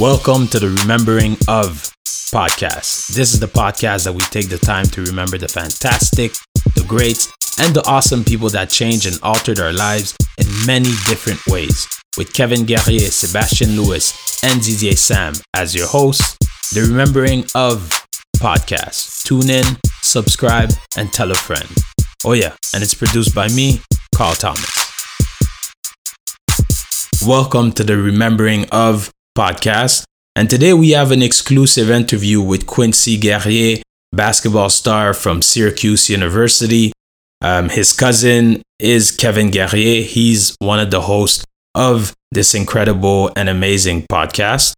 Welcome to the Remembering of podcast. This is the podcast that we take the time to remember the fantastic, the great, and the awesome people that changed and altered our lives in many different ways. With Kevin Guerrier, Sebastien Louis, and Didier Sam as your hosts, the Remembering of podcast. Tune in, subscribe, and tell a friend. Oh, yeah, and it's produced by me, Karl Thomas. Welcome to the Remembering of podcast. And today we have an exclusive interview with Quincy Guerrier, basketball star from Syracuse University. Um, his cousin is Kevin Guerrier. He's one of the hosts of this incredible and amazing podcast.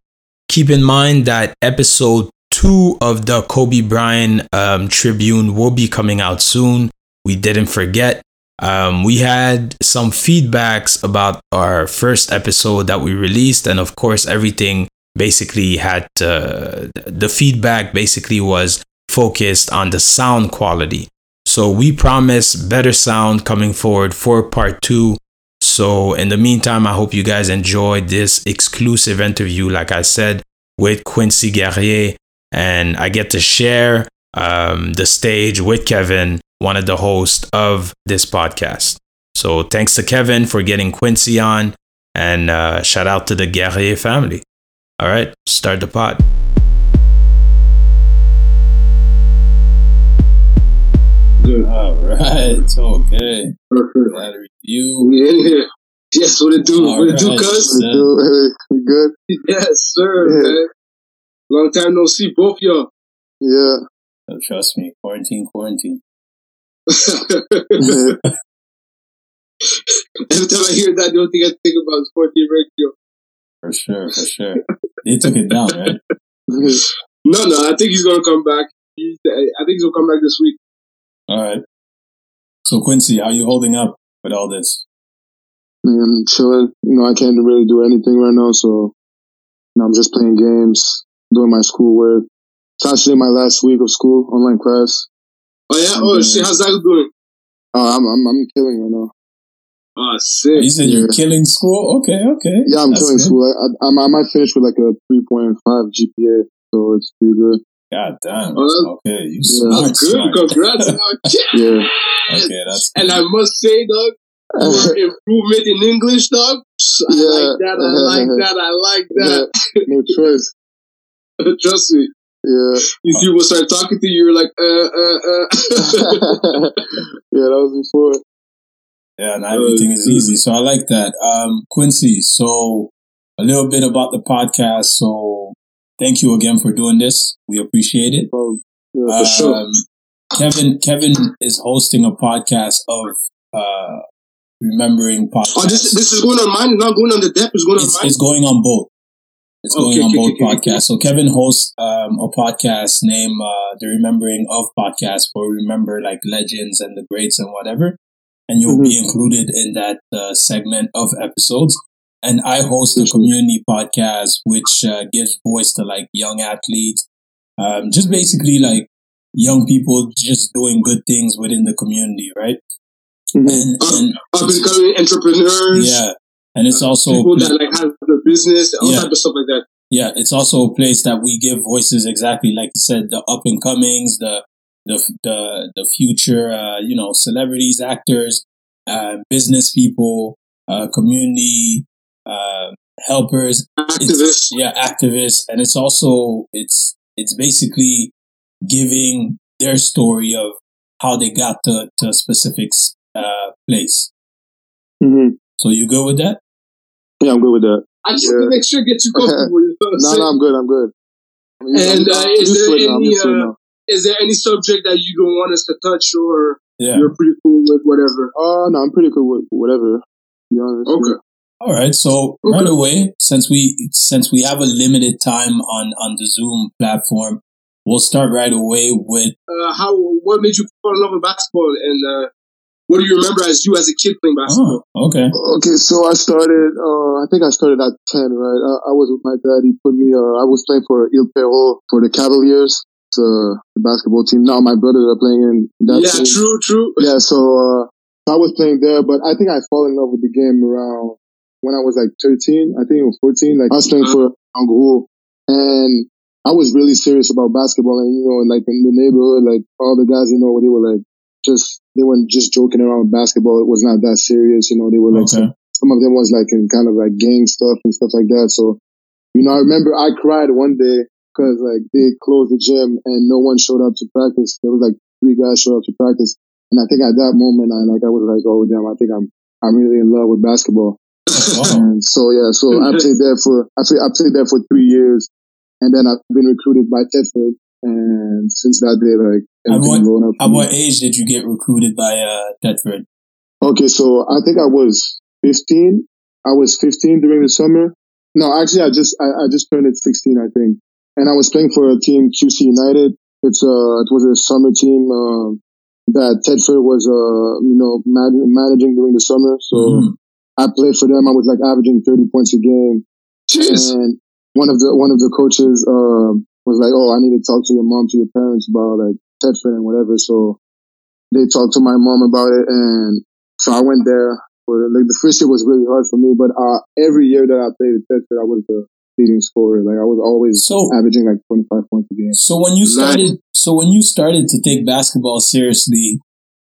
Keep in mind that episode two of the Kobe Bryant um, Tribune will be coming out soon. We didn't forget. Um, we had some feedbacks about our first episode that we released, and of course, everything basically had uh, the feedback basically was focused on the sound quality. So we promise better sound coming forward for part two. So in the meantime, I hope you guys enjoyed this exclusive interview, like I said, with Quincy Guerrier, and I get to share um, the stage with Kevin, one of the hosts of this podcast. So thanks to Kevin for getting Quincy on, and uh, shout out to the Guerrier family. All right, start the pot. Good. All right, okay. Perfect. Glad review. Yeah. Yes, what it do? All what it do, right, cuz? sir. Good? Yes, sir, Yeah. man. Long time no see, both y'all. Yeah. Oh, trust me, quarantine, quarantine. Every time I hear that, the only thing I think about is 14 radio. For sure, for sure. They took it down, right? No, no, I think he's gonna come back. He's, I think he's gonna come back this week. All right. So Quincy, how you holding up with all this? I'm chilling. You know, I can't really do anything right now, so you know, I'm just playing games, doing my schoolwork. It's actually my last week of school, online class. Oh yeah, oh shit, how's that going? Oh, I'm, I'm I'm killing right now. Oh sick. You said you're Yeah. killing school? Okay, okay. Yeah, I'm That's killing good. school. I, I, I'm- I might finish with like a 3.5 GPA, so it's pretty good. God damn. Oh, Okay, you Yeah. smart, That's good. smart. Congrats, dog. Yeah. Okay, that's good. And I must say, dog, your improvement in English, dog. I Yeah. like that. I like that. I like that. yeah, no choice. Trust me. Yeah. These people start talking to you, you're like, uh, uh, uh. yeah, that was before. Yeah, and everything is easy. So I like that. Um, Quincy, so a little bit about the podcast. So thank you again for doing this. We appreciate it. Um, yeah, for sure. Um, Kevin, Kevin is hosting a podcast of uh, remembering podcasts. oh, this this is going on mine. It's not going on the depth. It's going on it's, mine. it's going on both. It's going Okay, on okay, both okay, podcasts. So Kevin hosts um, a podcast named uh, The Remembering of Podcast, where we remember like legends and the greats and whatever. And you'll be Mm-hmm. included in that uh, segment of episodes. And I host a Mm-hmm. Community podcast, which uh, gives voice to like young athletes, um, just basically like young people just doing good things within the community, right? Mhm. And, and Up and coming entrepreneurs. yeah, and it's also People that like have their business, all Yeah. type of stuff like that. Yeah, it's also a place that we give voices exactly like you said, the up and comings, the the the the future, uh, you know, celebrities, actors, uh, business people, uh, community uh, helpers, Activists. Yeah, activists, and it's also it's it's basically giving their story of how they got to to a specific uh, place. Mhm. So you go with that? Yeah, I'm good with that. I just have to make sure get you comfortable. You know I'm No, saying? no, I'm good. I'm good. I'm And, I'm- uh, I'm is there it now, any, used to it uh. Is there any subject that you don't want us to touch, or Yeah. you're pretty cool with whatever? Oh no, I'm pretty cool with whatever. To be honest. Okay. All right. So Okay. right away, since we since we have a limited time on on the Zoom platform, we'll start right away with Uh, how? What made you fall in love with basketball, and uh, what do you remember as you as a kid playing basketball? oh, okay. Okay, so I started. Uh, I think I started at ten, right? I, I was with my dad. He put me. Uh, I was playing for Il Perro for the Cavaliers, uh, the basketball team. Now my brothers are playing in that yeah, team. true, true. Yeah, so uh, I was playing there, but I think I fell in love with the game around when I was like 13. I think it was 14. Like I was playing for Anguru and I was really serious about basketball. And you know, like in the neighborhood, like all the guys, you know, they were like just they weren't just joking around with basketball. It was not that serious. You know, they were like Okay. some, some of them was like in kind of like gang stuff and stuff like that. So, you know, I remember I cried one day because like they closed the gym and no one showed up to practice. There was like three guys showed up to practice, and I think at that moment I like I was like, oh damn, I think I'm I'm really in love with basketball. Wow. So yeah, so I played there for I played, I played there for three years, and then I've been recruited by Thetford, and since that day, like At what- going up. At for me. what age did you get recruited by uh, Thetford? Okay, so I think I was 15. I was 15 during the summer. No, actually, I just I, I just turned it 16, I think, and I was playing for a team QC United. It's uh it was a summer team uh, that Thetford was uh you know man- managing during the summer. So Mhm. I played for them. I was like averaging 30 points a game. Jeez. And one of the one of the coaches um, was like, "Oh, I need to talk to your mom, to your parents about like Thetford and whatever." So they talked to my mom about it, and so I went there. For, like the first year was really hard for me, but uh, every year that I played at Thetford, I was the leading scorer. Like I was always So- averaging like 25 points a game. So when you started, so when you started to take basketball seriously,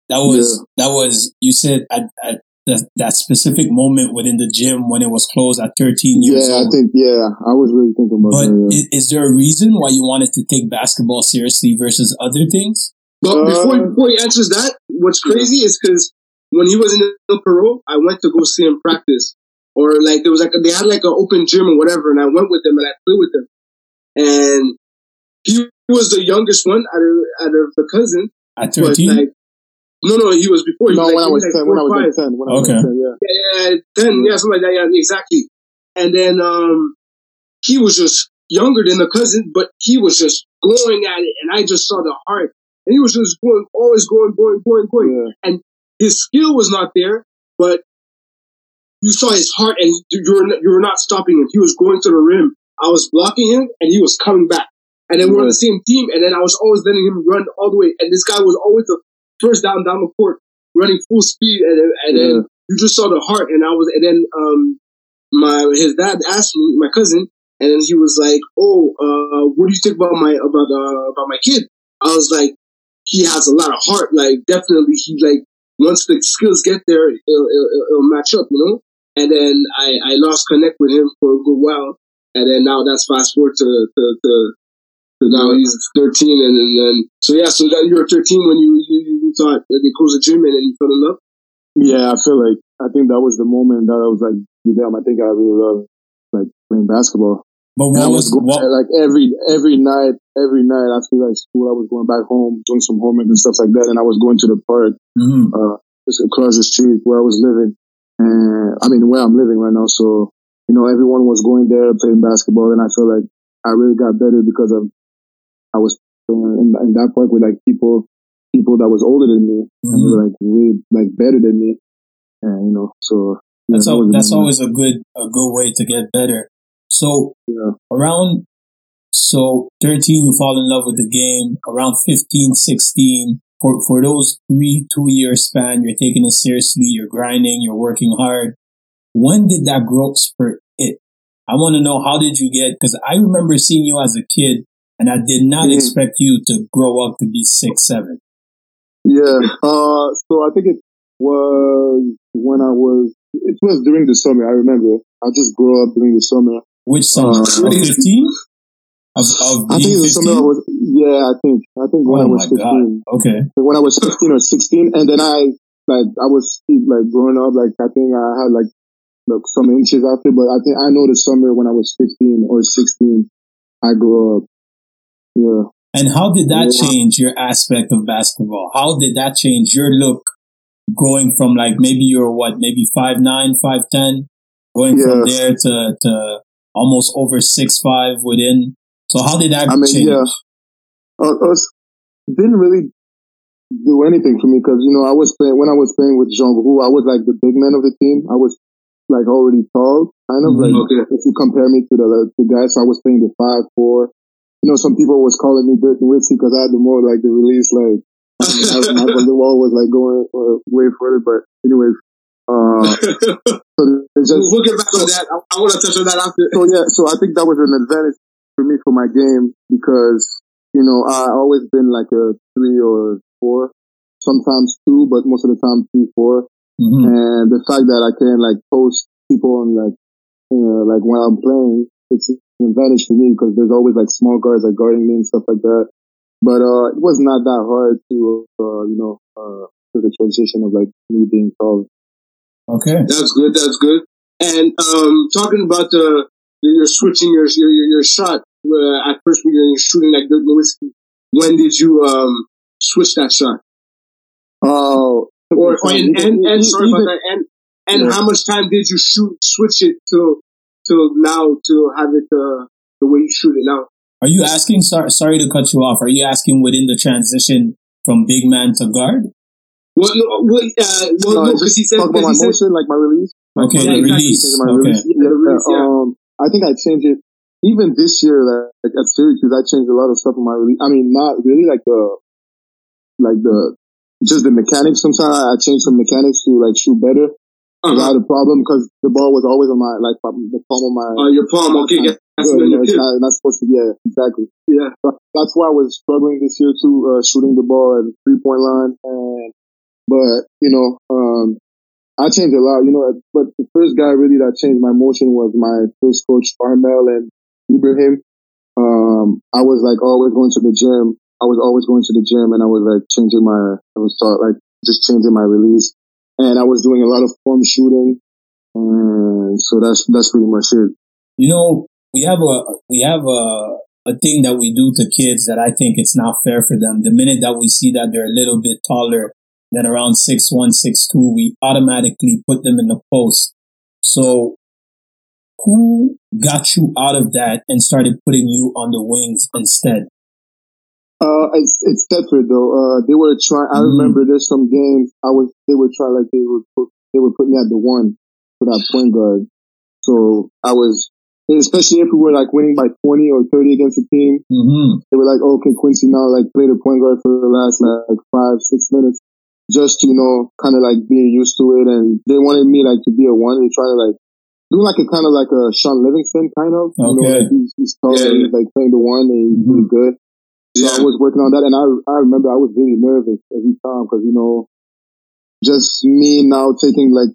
that was that was you said at, at that, that specific moment within the gym when it was closed at 13 years old. Yeah, I think yeah, I was really thinking about But that. Yeah. is, is there a reason why you wanted to take basketball seriously versus other things? But before, Uh, before he answers that, what's crazy is because when he was in El Perot, I went to go see him practice. Or like there was like they had like an open gym or whatever, and I went with him and I played with him. And he was the youngest one out of out of the cousin. At But 13? like, no, no, he was before. He No, was, like, when I was like 10, four when I or was five. like 10, when I Okay. was 10, yeah. yeah, ten, yeah, something like that. Yeah, exactly. And then um, he was just younger than the cousin, but he was just going at it, and I just saw the heart, and he was just going, always going, going, going, going. Yeah. His skill was not there, but you saw his heart, and you were you were not stopping him. He was going to the rim. I was blocking him, and he was coming back. And then we're on the same team, and then I was always letting him run all the way. And this guy was always the first down down the court, running full speed, and, then- and then you just saw the heart. And I was, and then um, my his dad asked me, my cousin, and then he was like, "Oh, uh, what do you think about my about uh, about my kid?" I was like, "He has a lot of heart. Like, definitely, he like once the skills get there, it'll, it'll, it'll match up, you know." And then I I lost connect with him for a good while, and then now that's fast forward to to, to, to now he's 13, and, and then so yeah, so that you were 13 when you you, you thought that they closed the gym and then you fell in love. Yeah, I feel like I think that was the moment that I was like, damn, I think I really love like playing basketball. But I what was was, going what, like every every night, every night after like school, I was going back home doing some homework and stuff like that, and I was going to the park Mhm. uh, just across the street where I was living, and I mean where I'm living right now. So you know, everyone was going there playing basketball, and I feel like I really got better because of I was playing in, in that park with like people people that was older than me and Mhm. were like really like better than me, and you know, so yeah, That's, al- that's always a good a good way to get better. So Yeah. around so 13 you fall in love with the game around 15 16 for for those three two year span you're taking it seriously you're grinding you're working hard when did that growth spurt it i want to know how did you get because i remember seeing you as a kid and i did not Mhm. expect you to grow up to be six seven Yeah. Uh, so I think it was when I was, it was during the summer. I remember. I just grew up during the summer. which summer Uh, of 15 of, of I think it was summer 15 I was, yeah, I think, I think when oh I was my god 15. okay When I was 15 or 16, and then I, like, I was, like, growing up, like, I think I had, like, like some inches after, but I think I know the summer when I was 15 or 16, I grew up. Yeah. And how did that Yeah. change your aspect of basketball? How did that change your look going from like maybe you're what, maybe five nine, five ten, going from there to, to almost over six five within. So how did that I mean, change? yeah. Uh, us didn't really do anything for me because you know I was playing when I was playing with Jean Hu, I was like the big man of the team. I was like already tall, kind of Mhm. like Okay. if you compare me to the the guys. I was playing the five four. You know, some people was calling me Dirk Nowitzki because I had the more like the release like my, my, the wall was like going uh, way further. But anyway, uh, so just we'll get back to that. I, I want to touch on that after. so yeah, so I think that was an advantage for me for my game because you know I always been like a three or four, sometimes two, but most of the time three four. Mhm. And the fact that I can like post people on like you know, like when I'm playing, it's an advantage for me because there's always like small guards like guarding me and stuff like that. But uh, it was not that hard to uh, you know uh, to the transition of like me being tall. Okay. That's good. That's good. And um, talking about the you're switching your your your, your shot. Uh, at first, when you're shooting like Dirk Nowitzki, when did you um switch that shot? Oh, Or and and, and Even- sorry about that. And and Yeah. how much time did you shoot switch it to to now to have it uh, the way you shoot it now? Are you asking? Sorry, sorry to cut you off. Are you asking within the transition from big man to guard? Well, no, well, uh, well, No, no, just because he said, about my because he said, motion, like my release. Okay, Yeah, the exactly. release. My Okay. release. Yeah, the release, yeah. Um, I think I changed it. Even this year, like at Syracuse, I changed a lot of stuff in my release. I mean, not really like the, like the, just the mechanics. Sometimes I changed some mechanics to like shoot better. Uh-huh, had a problem because the ball was always on my, like the palm of my, uh, your palm, okay, yeah, that's good, good. you know, it's not, not supposed to be, yeah, exactly. Yeah. But that's why I was struggling this year too, uh, shooting the ball at three point line. And, but, you know, um, I changed a lot, you know, but the first guy really that changed my motion was my first coach, Armel and Ibrahim. Um, I was like always going to the gym. I was always going to the gym and I was like changing my, I was taught like just changing my release. And I was doing a lot of form shooting. And so that's, that's pretty much it. You know, we have a we have a a thing that we do to kids that I think it's not fair for them. The minute that we see that they're a little bit taller than around six one, six two, we automatically put them in the post. So who got you out of that and started putting you on the wings instead? Uh, it's it's Thetford though. Uh, they were trying. I Mhm. remember there's some games I was. They were trying like they would put they would put me at the one for that point guard. So I was, especially if we were like winning by 20 or 30 against a team. Mm-hmm. They were like, "Oh, can Quincy now like play the point guard for the last like five six minutes, just you know, kind of like being used to it." And they wanted me like to be a one. They try to like do like a kind of like a Shaun Livingston kind of. You know, like he's, he's tall Yeah, and he's like playing the one and he's Mhm. pretty good. Yeah. I was working on that, and I I remember I was really nervous every time because you know, just me now taking like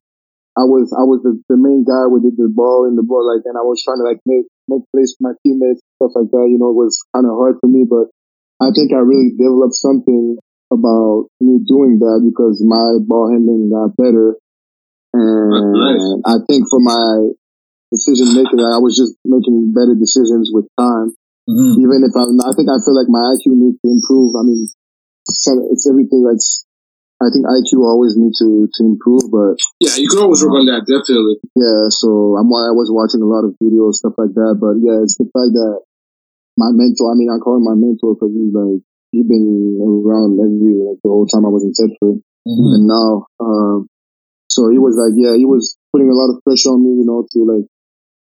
I was I was the, the main guy with the, the ball in the ball like, and I was trying to like make make place for my teammates and stuff like that. You know, it was kind of hard for me, but I think I really developed something about me doing that because my ball handling got better, and Nice. I think for my decision making, I was just making better decisions with time Mm-hmm. even if I'm, I think I feel like my IQ needs to improve. I mean, it's, everything like, I think IQ always needs to, to improve, but yeah, you can always work on that, definitely. yeah, so I'm, I was watching a lot of videos, stuff like that, but yeah, it's the fact that my mentor, I mean, I call him my mentor because he's like, he's been around every, like the whole time I was in Thetford, Mm-hmm. even now. Um, so he was like, yeah, he was putting a lot of pressure on me, you know, to like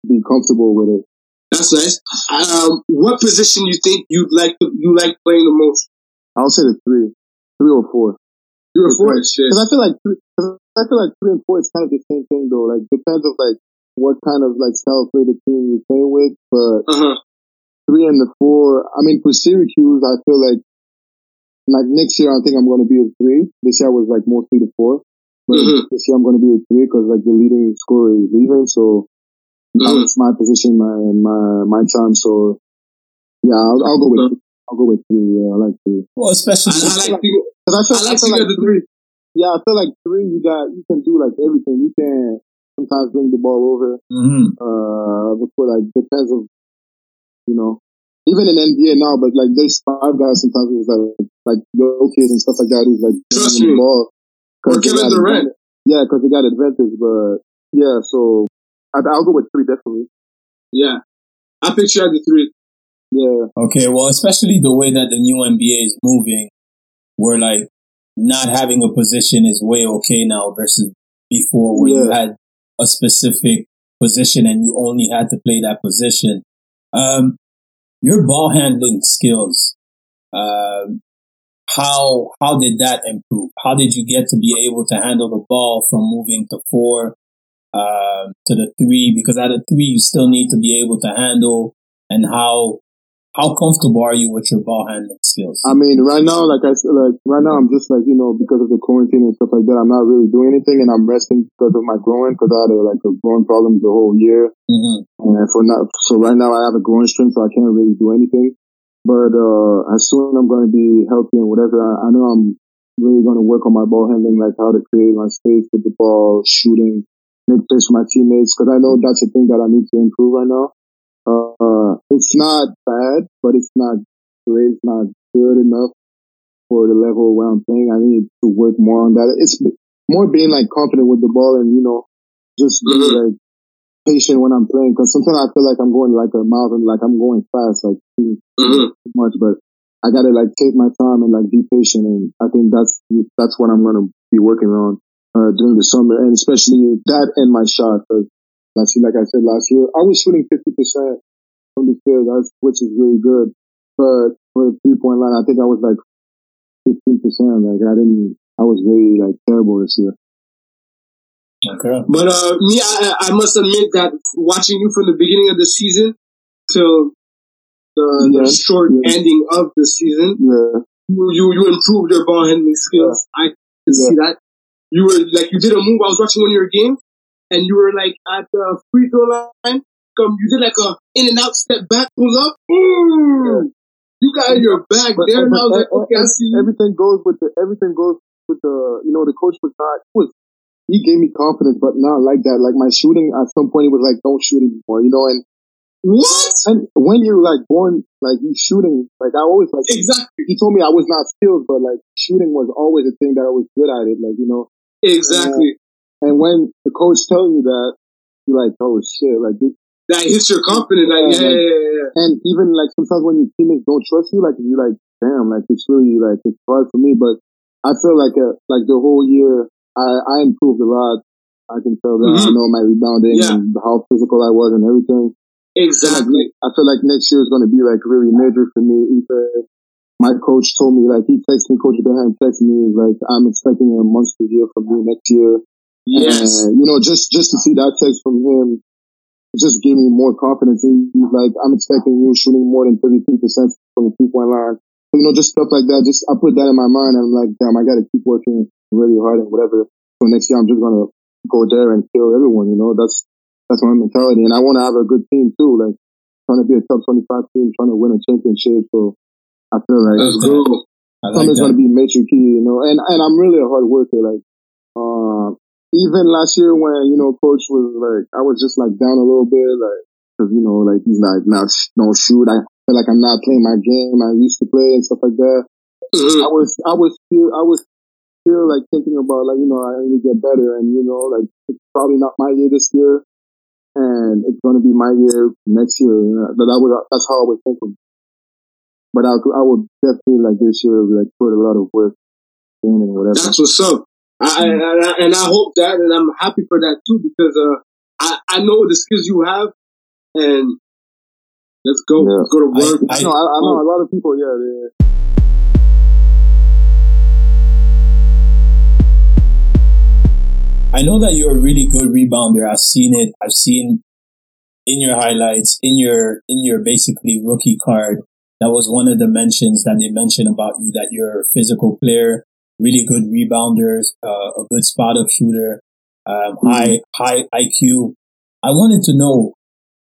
be comfortable with it. That's nice. Um, what position you think you like you like playing the most? I'll say the three, three or four. You're a forward. Because I feel like three, I feel like three and four is kind of the same thing though. Like depends on like what kind of like style of play the team you're playing with. But Uh huh. three and the four, I mean for Syracuse, I feel like like next year I think I'm going to be a three. This year I was like mostly the four. But Mhm. this year I'm going to be a three because like the leading scorer is leaving. So now Mhm. it's my position, my my my time. So yeah, I'll, I'll go with I'll go with three. Yeah, I like three. Well, I, especially I like to, Cause I feel, I like to feel get three. Yeah, I feel like three. You got you can do like everything. You can sometimes bring the ball over. Mhm. Uh, before like depends of you know even in NBA now, but like there's five guys sometimes who's like like your kids and stuff like that who's like Trust me. the ball. Or 'Cause they Kevin Durant. Yeah, because they got advantage. But yeah, so I, I'll go with three definitely. yeah. I picture at the three. Yeah, Okay, well, especially the way that the new NBA is moving, where like not having a position is way okay now versus before where you had a specific position and you only had to play that position. Um, your ball handling skills, um, how how did that improve? How did you get to be able to handle the ball from moving to four, um, to the three? Because at a three, you still need to be able to handle and how how comfortable are you with your ball handling skills? I mean, right now, like I said, like right now, I'm just like you know because of the quarantine and stuff like that. I'm not really doing anything, and I'm resting because of my groin because I had a, like a groin problem the whole year. Mm-hmm. And for now, so right now I have a groin strain, so I can't really do anything. But uh as soon as I'm going to be healthy and whatever, I, I know I'm really going to work on my ball handling, like how to create my space with the ball, shooting, make plays for my teammates, because I know that's a thing that I need to improve right now. Uh, it's not bad, but it's not great. It's not good enough for the level where I'm playing. I need to work more on that. It's more being like confident with the ball and, you know, just being Mhm. like patient when I'm playing. Cause sometimes I feel like I'm going like a mile and like I'm going fast, like too, too much, but I gotta like take my time and like be patient. And I think that's, that's what I'm going to be working on, uh, during the summer and especially that and my shot. Cause last year, like I said last year, I was shooting 50% from the field, that's, which is really good. But for the three point line, I think I was like 15%. Like I didn't, I was really like terrible this year. Okay. But uh, me, I, I must admit that watching you from the beginning of the season till the, the short Yeah. ending of the season, Yeah. you you, you improved your ball handling skills. I can see that. You were like you did a move. I was watching one of your games, and you were like at the free throw line. Come, you did like a in and out step back pull up. You got your back But, there, and I was but like, okay, I see everything goes with the everything goes with the you know the coach was not he was he gave me confidence, but not like that. Like my shooting at some point he was like, "Don't shoot anymore," you know. And What? and when you're like born like you shooting, like I always like Exactly. he told me I was not skilled, but like shooting was always a thing that I was good at it. Like you know, Exactly. and when the coach tells you that, you're like, "Oh shit!" Like this, That hits your confidence. Like, yeah, yeah, yeah, yeah. And even like sometimes when your teammates don't trust you, like you're like, damn, like it's really like it's hard for me. But I feel like uh like the whole year, I I improved a lot. I can tell that I Mhm. know my rebounding Yeah. and how physical I was and everything. Exactly. I feel like next year is going to be like really major for me. Even my coach told me like he texted me, Coach Boeheim texted me like I'm expecting a monster year from you next year. Yes. And, you know, just just to see that text from him just gave me more confidence. He- He's like, I'm expecting you shooting more than 33% from the three point line. So, you know, just stuff like that. Just I put that in my mind. And I'm like, damn, I got to keep working really hard and whatever. So next year I'm just gonna go there and kill everyone. You know, that's that's my mentality. And I want to have a good team too. Like trying to be a top 25 team, trying to win a championship. So I feel like Let's go. I like that. gonna be major key, you know. And and I'm really a hard worker. Like, uh, even last year when you know coach was like, I was just like down a little bit, like because you know like he's like not don't shoot. I feel like I'm not playing my game I used to play and stuff like that. Mhm. I was I was still I was still like thinking about like you know I need to get better and you know like it's probably not my year this year. And it's gonna be my year next year. You know? But that was that's how I was thinking. But I, I would definitely like this year like put a lot of work in and whatever. That's what's up. I, I, and I and I hope that, and I'm happy for that too, because uh, I I know the skills you have, and let's go, Yeah. let's go to work. I- I know, I, I know a lot of people, yeah, they, I know that you're a really good rebounder. I've seen it. I've seen in your highlights, in your in your basically rookie card. That was one of the mentions that they mentioned about you that you're a physical player, really good rebounders, uh, a good spot up shooter, um, high high IQ. I wanted to know.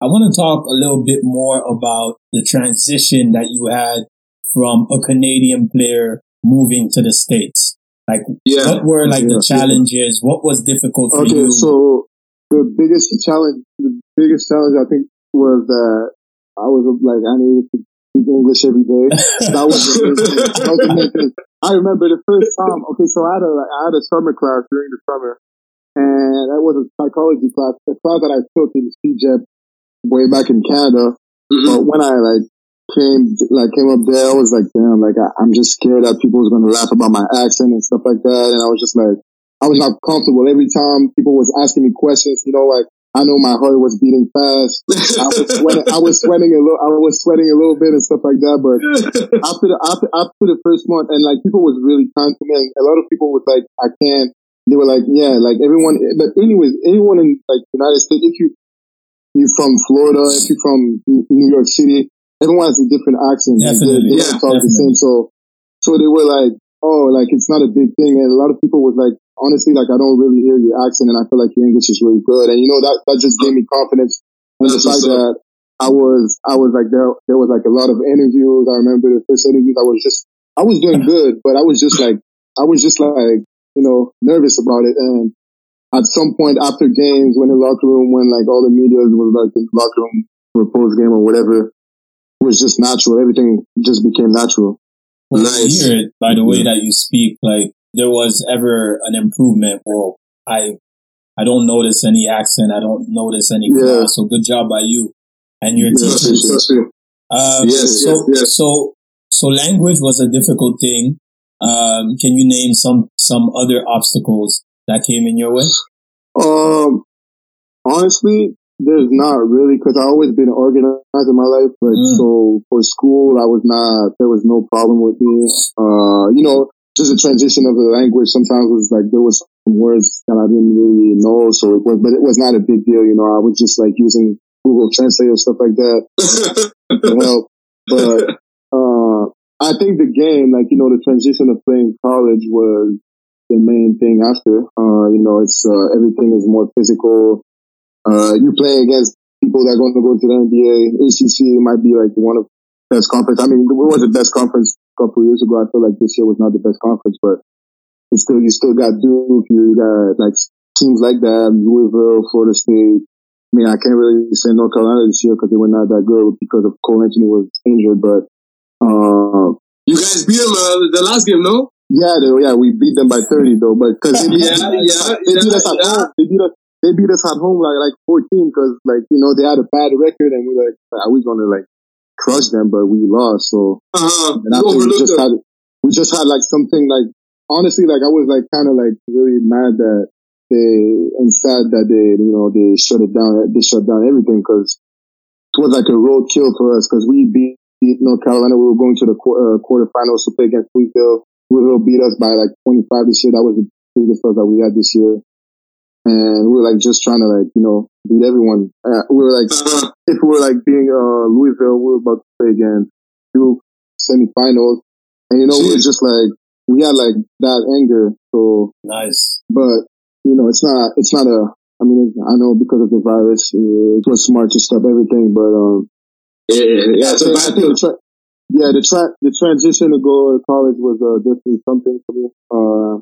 I want to talk a little bit more about the transition that you had from a Canadian player moving to the states. Like Yeah, what were like the Yeah, yeah. challenges? What was difficult for okay, you? so the biggest challenge, the biggest challenge I think was that I was like, I needed to English every day. That was the main thing. That was the main thing. I remember the first time, okay, so I had a, I had a summer class during the summer, and that was a psychology class, a class that I took in CEGEP way back in Canada. Mhm. But when I like came like came up there, I was like, damn, like I, I'm just scared that people was gonna laugh about my accent and stuff like that. And I was just like, I was not comfortable every time people was asking me questions. You know, like I know my heart was beating fast. I was sweating. I was sweating a little. I was sweating a little bit and stuff like that. But after the after, after the first month, and like people was really kind to me. And a lot of people was like, I can't. They were like, yeah, like everyone. But anyways, anyone in like United States, if you you're from Florida, if you're from New York City, everyone has a different accent. Like, they, Definitely, they yeah, don't talk the same. So, so they were like, oh, like it's not a big thing. And a lot of people was like, honestly, like I don't really hear your accent, and I feel like your English is really good. And you know that that just gave me confidence. And the fact that I was, I was like there, there was like a lot of interviews. I remember the first interviews. I was just, I was doing good, but I was just like, I was just like, you know, nervous about it. And at some point after games, when the locker room, when like all the media was like in the locker room for post game or whatever, it was just natural. Everything just became natural. Well, Nice. I hear it by the way that you speak. Like there was ever an improvement. Well, I I don't notice any accent. I don't notice any Yeah. flaws. So good job by you and your Yeah, teachers. Um, Yes, so, yes, yes. so, so language was a difficult thing. Um, can you name some, some other obstacles that came in your way? Um, honestly, there's not really because I always been organized in my life. But Mm. so for school, I was not. There was no problem with me. Uh, you know, just the transition of the language. Sometimes it was like there was some words that I didn't really know, so it was, but it was not a big deal. You know, I was just like using Google Translate or stuff like that to help. But uh, I think the game, like you know, the transition of playing college was the main thing after. Uh, you know, it's uh, everything is more physical. Uh, you play against people that are going to go to the NBA. ACC might be like one of the best conference. I mean, it was the best conference a couple of years ago. I feel like this year was not the best conference, but it's still you still got Duke. You got like teams like that, Louisville, Florida State. I mean, I can't really say North Carolina this year because they were not that good because of Cole Anthony was injured, but. Uh, you guys beat them uh, the last game, no? yeah, they, yeah, we beat them by thirty though, but because they beat, Yeah, yeah, they beat us at yeah. home. They beat us. They beat us at home like like fourteen because like you know they had a bad record and we like are we gonna like crush them, but we lost. So Uh-huh. and after we just them. had we just had like something like honestly like I was like kind of like really mad that they and sad that they you know they shut it down. They shut down everything because it was like a road kill for us because we beat, beat North Carolina. We were going to the qu- uh, quarterfinals to play against Louisville. Louisville beat us by like 25 this year. That was the biggest loss that we had this year. And we were like just trying to like, you know, beat everyone. Uh, we were like, Uh-huh. if we were like being uh, Louisville, we were about to play against Duke semifinals. And you know, we were just like, we had like that anger. So, Nice. but you know, it's not, it's not a, I mean, I know because of the virus, it was smart to stop everything, but, um, Yeah, yeah, yeah. It's a I bad think the tra- yeah, the tra- the transition to go to college was uh, definitely something for me. Uh,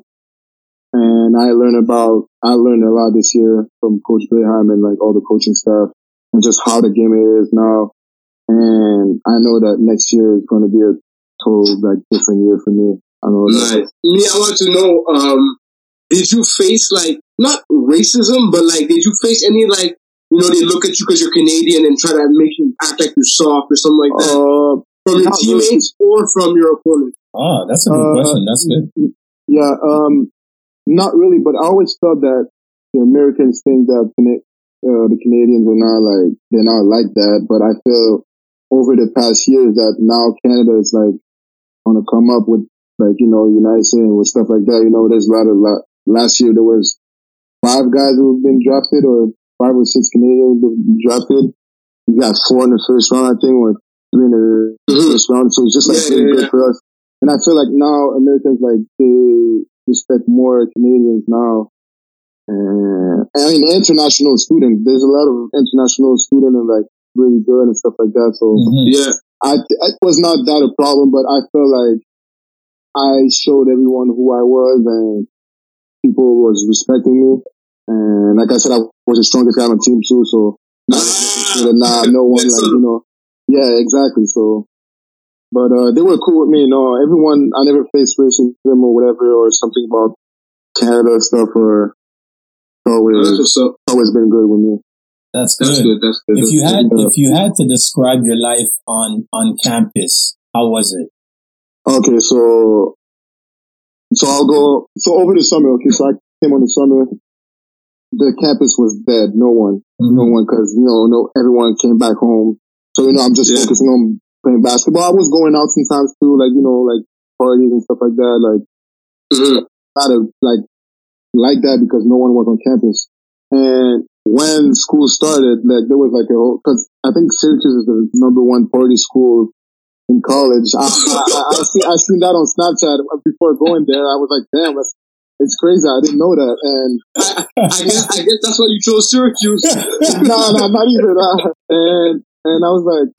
and I learned about, I learned a lot this year from Coach Boeheim and like all the coaching staff and just how the game is now. And I know that next year is going to be a total like different year for me. I know that. Nice. Me, I want to know, um, did you face like, not racism, but like, did you face any like, you know, they look at you because you're Canadian and try to make you act like you're soft or something like that Uh, from your not really. teammates or from your opponent? Ah, that's a good Uh, question. That's good. Yeah, um, not really, but I always felt that the Americans think that uh, the Canadians are not like they're not like that. But I feel over the past years that now Canada is like going to come up with like you know United States with stuff like that. You know, there's a lot of lot. Last year there was five guys who've been drafted, or five or six Canadians who've been drafted. We got four in the first round, I think, or three in the first round. So it's just like Yeah, really yeah, good yeah. for us. And I feel like now Americans like they respect more Canadians now. And I mean international students. There's a lot of international students and like really good and stuff like that. So Mhm. Yeah. I it was not that a problem, but I felt like I showed everyone who I was and people was respecting me. And like I said, I was the strongest guy on the team too. So now Ah, nah, no one like you know. Yeah, exactly. So, but uh, they were cool with me. No, everyone. I never faced racism or whatever or something about Canada stuff or always what's always been good with me. That's That's good. good. That's good. If you had, good. if you had to describe your life on, on campus, how was it? Okay, so so I'll go. So over the summer, okay, so I came on the summer. The campus was dead. No one, no Mhm. one, because you know, no everyone came back home. So you know, I'm just Yeah. focusing on playing basketball. I was going out sometimes too, like you know, like parties and stuff like that. Like Mhm. not a, like like that because no one was on campus. And when school started, like there was like a whole because I think Syracuse is the number one party school in college. I, I, I, I, see, I seen that on Snapchat before going there. I was like, damn, that's, it's crazy. I didn't know that. And I guess I guess that's why you chose Syracuse. no, no, not even that. And and I was like,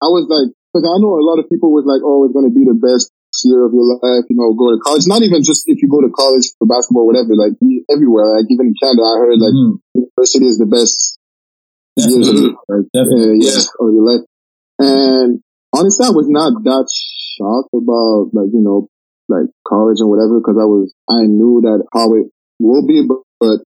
I was like, because I know a lot of people was like, oh, it's going to be the best year of your life, you know, go to college. Not even just if you go to college for basketball, whatever, like everywhere. Like even in Canada, I heard like mm-hmm. university is the best years of like, uh, yeah, of your life. And honestly, I was not that shocked about like, you know, like college and whatever, because I was, I knew that how it will be, but, but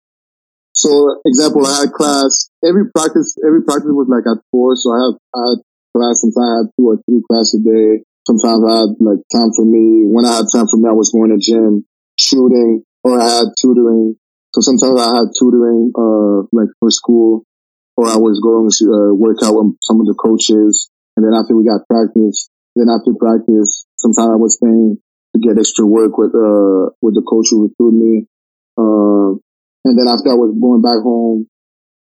so example, I had class, every practice, every practice was like at four. So I had, I had class, sometimes I had two or three classes a day. Sometimes I had like time for me. When I had time for me, I was going to gym, shooting, or I had tutoring. So sometimes I had tutoring, uh, like for school, or I was going to uh, work out with some of the coaches. And then after we got practice, then after practice, sometimes I was staying to get extra work with, uh, with the coach who recruited me. Uh, and then after I was going back home,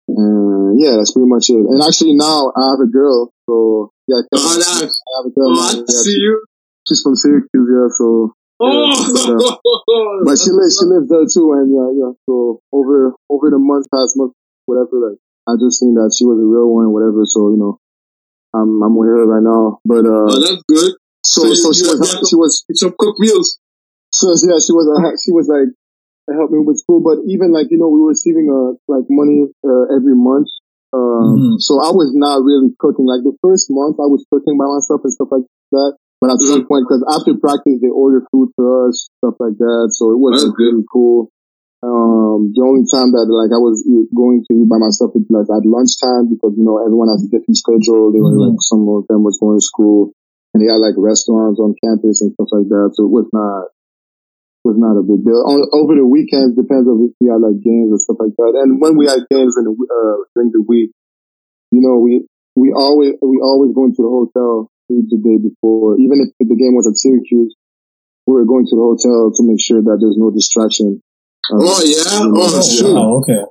and yeah, that's pretty much it. And actually now I have a girl, so yeah. Oh, nice. I have a girl. Oh, I yeah, see she, you. She's from Syracuse, yeah. So. Oh, yeah, but, but she lives, she lives there too, and yeah, yeah. So over over the month, past month, whatever, like I just seen that she was a real one, whatever. So you know, I'm I'm with her right now. But uh, oh, that's good. So so, so she was she was some cook meals. So yeah, she was uh, she was like help me with school. But even like, you know, we were receiving, uh, like money, uh, every month. Um, mm-hmm. so I was not really cooking. Like the first month I was cooking by myself and stuff like that. But at some point, cause after practice, they order food for us, stuff like that. So it was really cool. Um, the only time that like I was going to eat by myself was like at lunchtime because, you know, everyone has a different schedule. They were mm-hmm. like, some of them was going to school and they had like restaurants on campus and stuff like that. So it was not, was not a big deal. On, over the weekends, depends on if we had like games or stuff like that. And when we had games in the, uh, during the week, you know, we, we always, we always go into the hotel the day before. Even if the game was at Syracuse, we were going to the hotel to make sure that there's no distraction. Um, oh yeah, you know, oh sure. Oh, okay.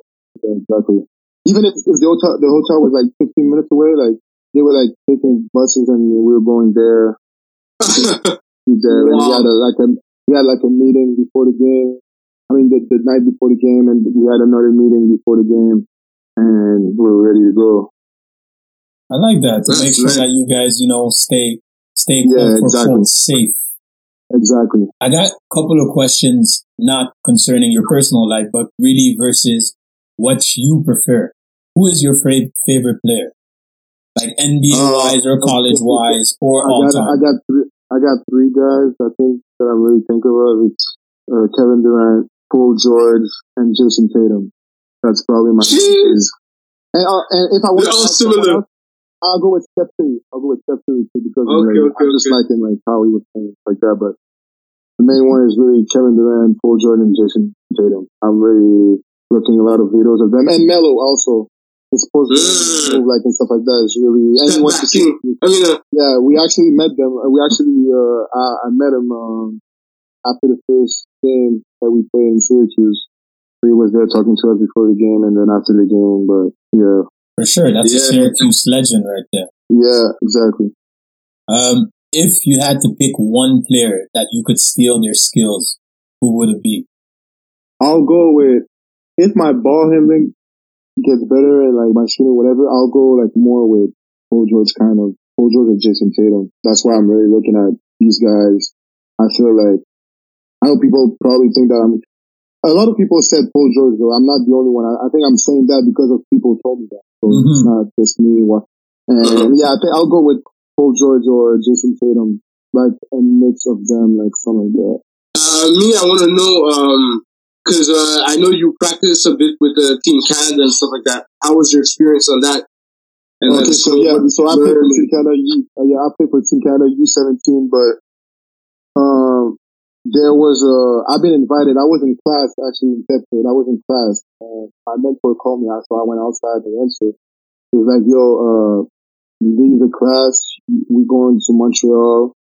Yeah, exactly. Even if, if the hotel the hotel was like 15 minutes away, like they were like taking buses and we were going there. there wow. and we had a, like a we had like a meeting before the game. I mean, the, the night before the game, and we had another meeting before the game, and we were ready to go. I like that to make sure that you guys, you know, stay stay yeah, exactly. safe. Exactly. I got a couple of questions, not concerning your personal life, but really versus what you prefer. Who is your fa- favorite player? Like NBA uh, wise or college wise or I all got, time? I got three, I got three guys. I think that I'm really thinking of. It's uh, Kevin Durant, Paul George, and Jayson Tatum. That's probably my. Jeez. And, uh, and if I want to similar. I'll go with Steph Curry. I'll go with Steph Curry too because okay, like, okay, I just okay. liking like how he was playing like that. But the main one is really Kevin Durant, Paul George, and Jayson Tatum. I'm really looking a lot of videos of them and Melo also. It's supposed to like and stuff like that. It's really anyone to see. I mean, uh, yeah, we actually met them. We actually, uh, I, I met him um, after the first game that we played in Syracuse. He was there talking to us before the game and then after the game. But yeah, for sure, that's yeah. a Syracuse legend right there. Yeah, exactly. Um, if you had to pick one player that you could steal their skills, who would it be? I'll go with if my ball handling gets better and like my shooting, whatever, I'll go like more with Paul George kind of Paul George and Jayson Tatum. That's why I'm really looking at these guys. I feel like I know people probably think that I'm. A lot of people said Paul George though. I'm not the only one. I, I think I'm saying that because of people told me that. So mm-hmm. it's not just me. And yeah, I think I'll go with Paul George or Jayson Tatum, like a mix of them, like something like that. Uh, me, I want to know. Um, because uh, I know you practice a bit with the Team Canada and stuff like that. How was your experience on that? And okay, so, yeah, so I played for Team Canada. U, uh, yeah, I played for Team Canada U seventeen, but um, there was a. I've been invited. I was in class actually in Bedford. I was in class. And my mentor called me, so I went outside to answer. He was like, "Yo, uh, leave the class. We're going to Montreal,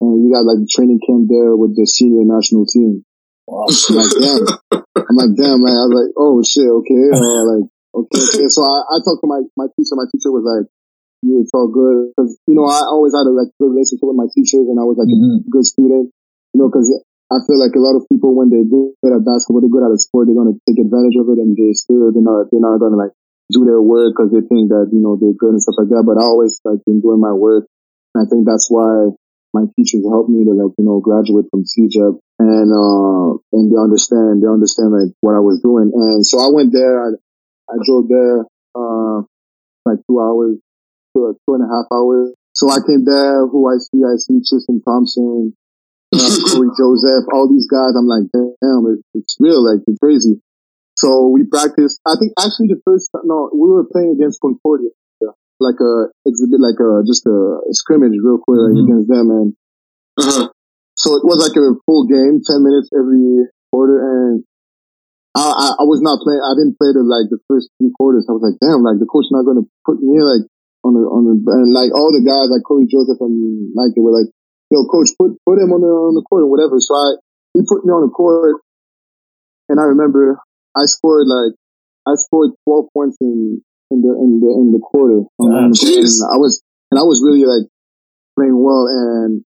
and we got like training camp there with the senior national team." I'm like, damn. I'm like, damn, man. I was like, oh shit, okay. Uh, like, okay, okay. So I, I talked to my, my teacher. My teacher was like, yeah, it's all good. Cause, you know, I always had a like good relationship with my teachers and I was like Mhm. a good student, you know, cause I feel like a lot of people, when they're good at basketball, they're good at a sport, they're going to take advantage of it and they still, they're not, they're not going to like do their work because they think that, you know, they're good and stuff like that. But I always like been doing my work. And I think that's why my teachers helped me to like, you know, graduate from CEGEP and, uh, and they understand, they understand like what I was doing. And so I went there, I, I drove there, uh, like two hours, two, two and a half hours. So I came there, who I see, I see Tristan Thompson, uh, Cory Joseph, all these guys. I'm like, damn, it's, it's real, like it's crazy. So we practiced. I think actually the first no, we were playing against Concordia. Like a exhibit, like a just a, scrimmage, real quick like, Mhm. against them, and Uh-huh. so it was like a full game, ten minutes every quarter, and I, I, I was not playing. I didn't play the like the first three quarters. I was like, damn, like the coach not going to put me like on the on the and like all the guys like Cory Joseph and they were like, yo, coach, put put him on the on the court or whatever. So I he put me on the court, and I remember I scored like I scored twelve points in in the in the in the quarter. Um, jeez. and I was and I was really like playing well and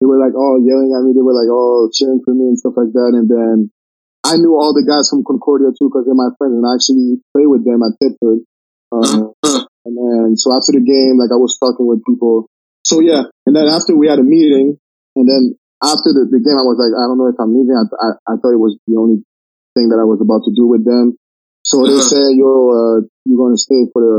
they were like all yelling at me. They were like all cheering for me and stuff like that. And then I knew all the guys from Concordia too because they're my friends and I actually play with them at Thetford. Uh, Uh-huh. and then so after the game, like I was talking with people. So yeah, and then after we had a meeting, and then after the, the game, I was like, I don't know if I'm leaving. I, I, I thought it was the only thing that I was about to do with them. So they Uh-huh. said, "Yo, uh, you're going to stay for the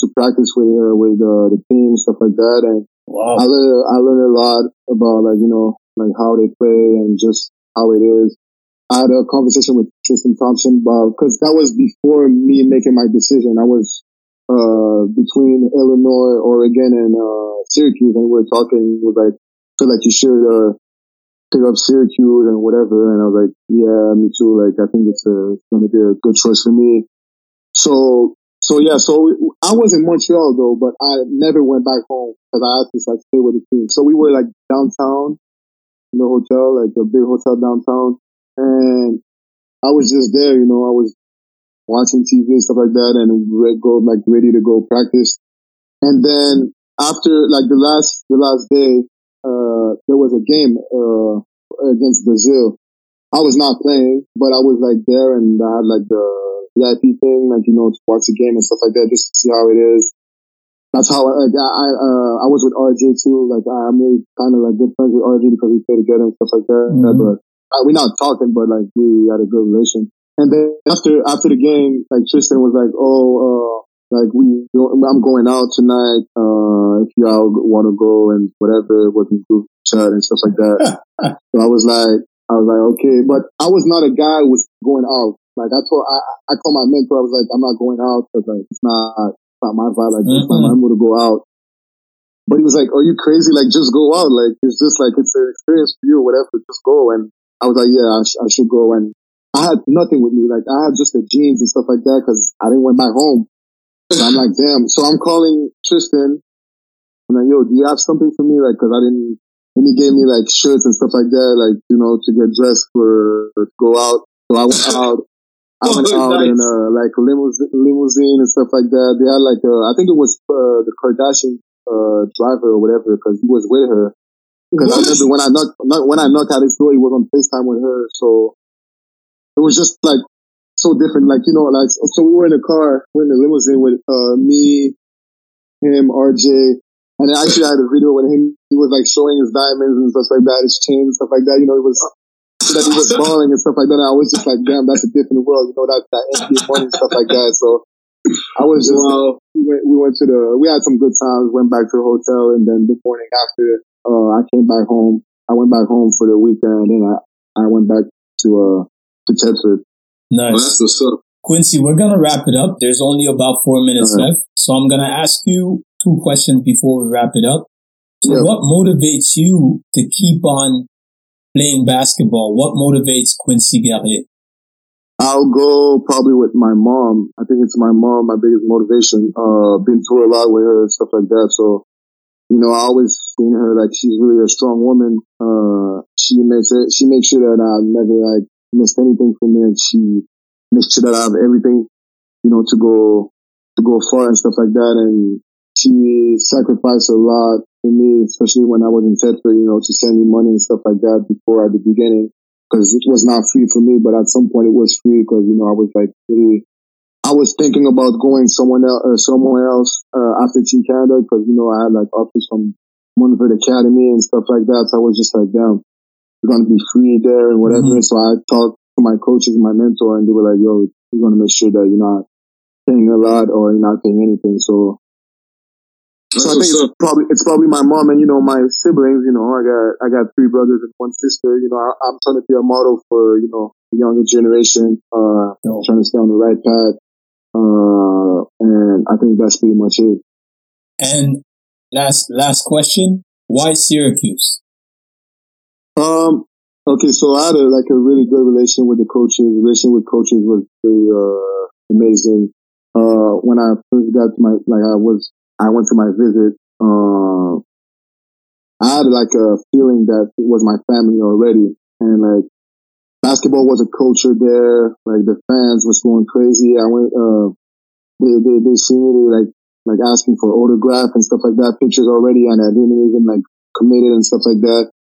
to practice with uh, with uh, the team stuff like that." And I learned I learned a lot about like you know like how they play and just how it is. I had a conversation with Tristan Thompson about because that was before me making my decision. I was uh between Illinois, Oregon, and uh Syracuse, and we were talking. Was like, "Feel like you should uh pick up Syracuse and whatever." And I was like, "Yeah, me too. Like I think it's, a, it's going to be a good choice for me." So so yeah, so I was in Montreal though, but I never went back home because I had to like stay with the team. So we were like downtown in the hotel, like a big hotel downtown, and I was just there, you know, I was watching TV and stuff like that, and we go like ready to go practice. And then after like the last the last day, uh, there was a game uh against Brazil. I was not playing, but I was like there and I had like the VIP thing, like you know, to watch the game and stuff like that, just to see how it is. That's how I, like, I, uh, I was with RJ too. Like I made kind of like good friends with RJ because we play together and stuff like that. Mhm. But uh, we're not talking, but like we had a good relation. And then after after the game, like Tristan was like, "Oh, uh, like we, I'm going out tonight. Uh, if y'all want to go and whatever, was in group chat and stuff like that." so I was like, I was like, okay, but I was not a guy who was going out. Like I told, I, I told my mentor, I was like, I'm not going out because like it's not, it's not my vibe. Like not my mood to go out. But he was like, are you crazy? Like just go out. Like it's just like it's an experience for you or whatever. Just go. And I was like, yeah, I, sh- I should go. And I had nothing with me. Like I had just the jeans and stuff like that because I didn't went back home. So I'm like, damn. So I'm calling Tristan. I'm like, yo, do you have something for me? Like, cause I didn't. And he gave me like shirts and stuff like that, like you know, to get dressed for to go out. So I went out. I went Oh, out nice. in uh, like limousine, limousine and stuff like that. They had like uh, I think it was uh, the Kardashian uh, driver or whatever because he was with her. Because I remember when I knocked not- when I knocked at his door, he was on Facetime with her. So it was just like so different. Like you know, like so we were in a car, we're in a limousine with uh, me, him, RJ, and I actually had a video with him. He was like showing his diamonds and stuff like that, his chains and stuff like that. You know, it was that he was balling and stuff like that. And I was just like, damn, that's a different world. You know, that that NBA money and stuff like that. So I was just Wow. we went, we went to the we had some good times. Went back to the hotel, and then the morning after, uh, I came back home. I went back home for the weekend, and I I went back to uh to Thetford. Well, Nice. that's what's up. Quincy, we're gonna wrap it up. There's only about four minutes Alright. left, so I'm gonna ask you two questions before we wrap it up. So, Yeah. what motivates you to keep on playing basketball? What motivates Quincy Guerrier? I'll go probably with my mom. I think it's my mom, my biggest motivation. Uh, been through a lot with her and stuff like that. So, you know, I always seen her like she's really a strong woman. Uh, she makes it, she makes sure that I never like missed anything from and she, make sure that I have everything, you know, to go to go far and stuff like that. And she sacrificed a lot for me, especially when I was in Thetford, you know, to send me money and stuff like that before at the beginning. Cause it was not free for me, but at some point it was free because, you know, I was like really, I was thinking about going someone else, uh, somewhere else, uh, after Team Canada because, you know, I had like offers from Montford Academy and stuff like that. So I was just like, damn, we're going to be free there and whatever. Mm-hmm. So I talked to my coaches and my mentor and they were like, yo, we're going to make sure that you're not paying a lot or you're not paying anything. So so I think it's probably it's probably my mom and you know my siblings. You know, I got I got three brothers and one sister. You know, I, am trying to be a model for you know the younger generation. Uh, oh. trying to stay on the right path. Uh, and I think that's pretty much it. And last last question: Why Syracuse? Um. Okay, so I had a, like a really good relation with the coaches. Relation with coaches was very uh, amazing. Uh, when I first got to my like I was I went to my visit, uh, I had like a feeling that it was my family already. And like basketball was a culture there. Like the fans was going crazy. I went, uh, they, they, they see me, like, like asking for autograph and stuff like that, pictures already. And I didn't even like commit it and stuff like that.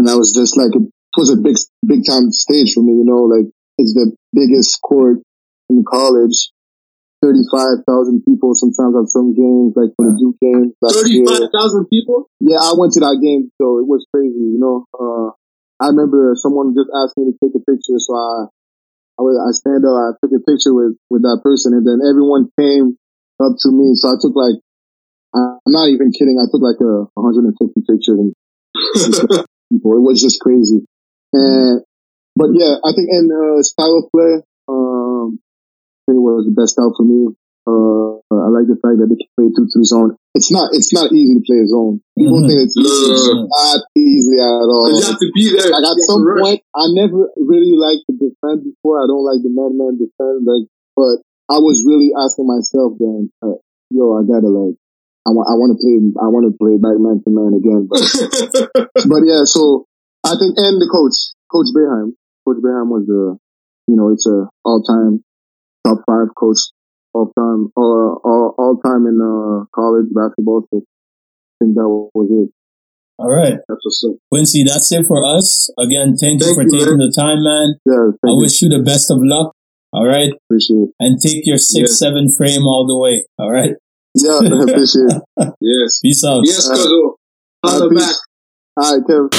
And I was just like, it was a big, big time stage for me, you know, like it's the biggest court in college 35,000 people sometimes at some games, like for the Duke game. 35,000 people? Yeah, I went to that game, so it was crazy, you know. Uh, I remember someone just asked me to take a picture, so I, I, was, I stand up, I took a picture with, with that person, and then everyone came up to me, so I took like, I'm not even kidding, I took like a 150 pictures and people. It was just crazy. And, but yeah, I think in uh, style of play, um, think was the best style for me. Uh, I like the fact that they can play two three zone. It's not it's not easy to play a zone. People mm-hmm. think it's easy. not easy at all. You have to be there. Like at some point, I never really liked to defend before. I don't like the man man defend. Like, but I was really asking myself then, uh, yo, I gotta like, I want I want to play I want to play back man to man again. But, but yeah, so I think and the coach, Coach Boeheim, Coach Boeheim was the, you know, it's a all time top five coach all time, all, all, all time in uh, college basketball. So I think that was it. All right. That's. Quincy, that's it for us. Again, thank, thank you for you, taking man. the time, man. Yeah, I you. wish you the best of luck. All right. Appreciate it. And take your six, yeah. seven frame all the way. All right. Yeah, appreciate it. yes. Peace out. Yes, Kazo. Uh, back. All right, Kevin.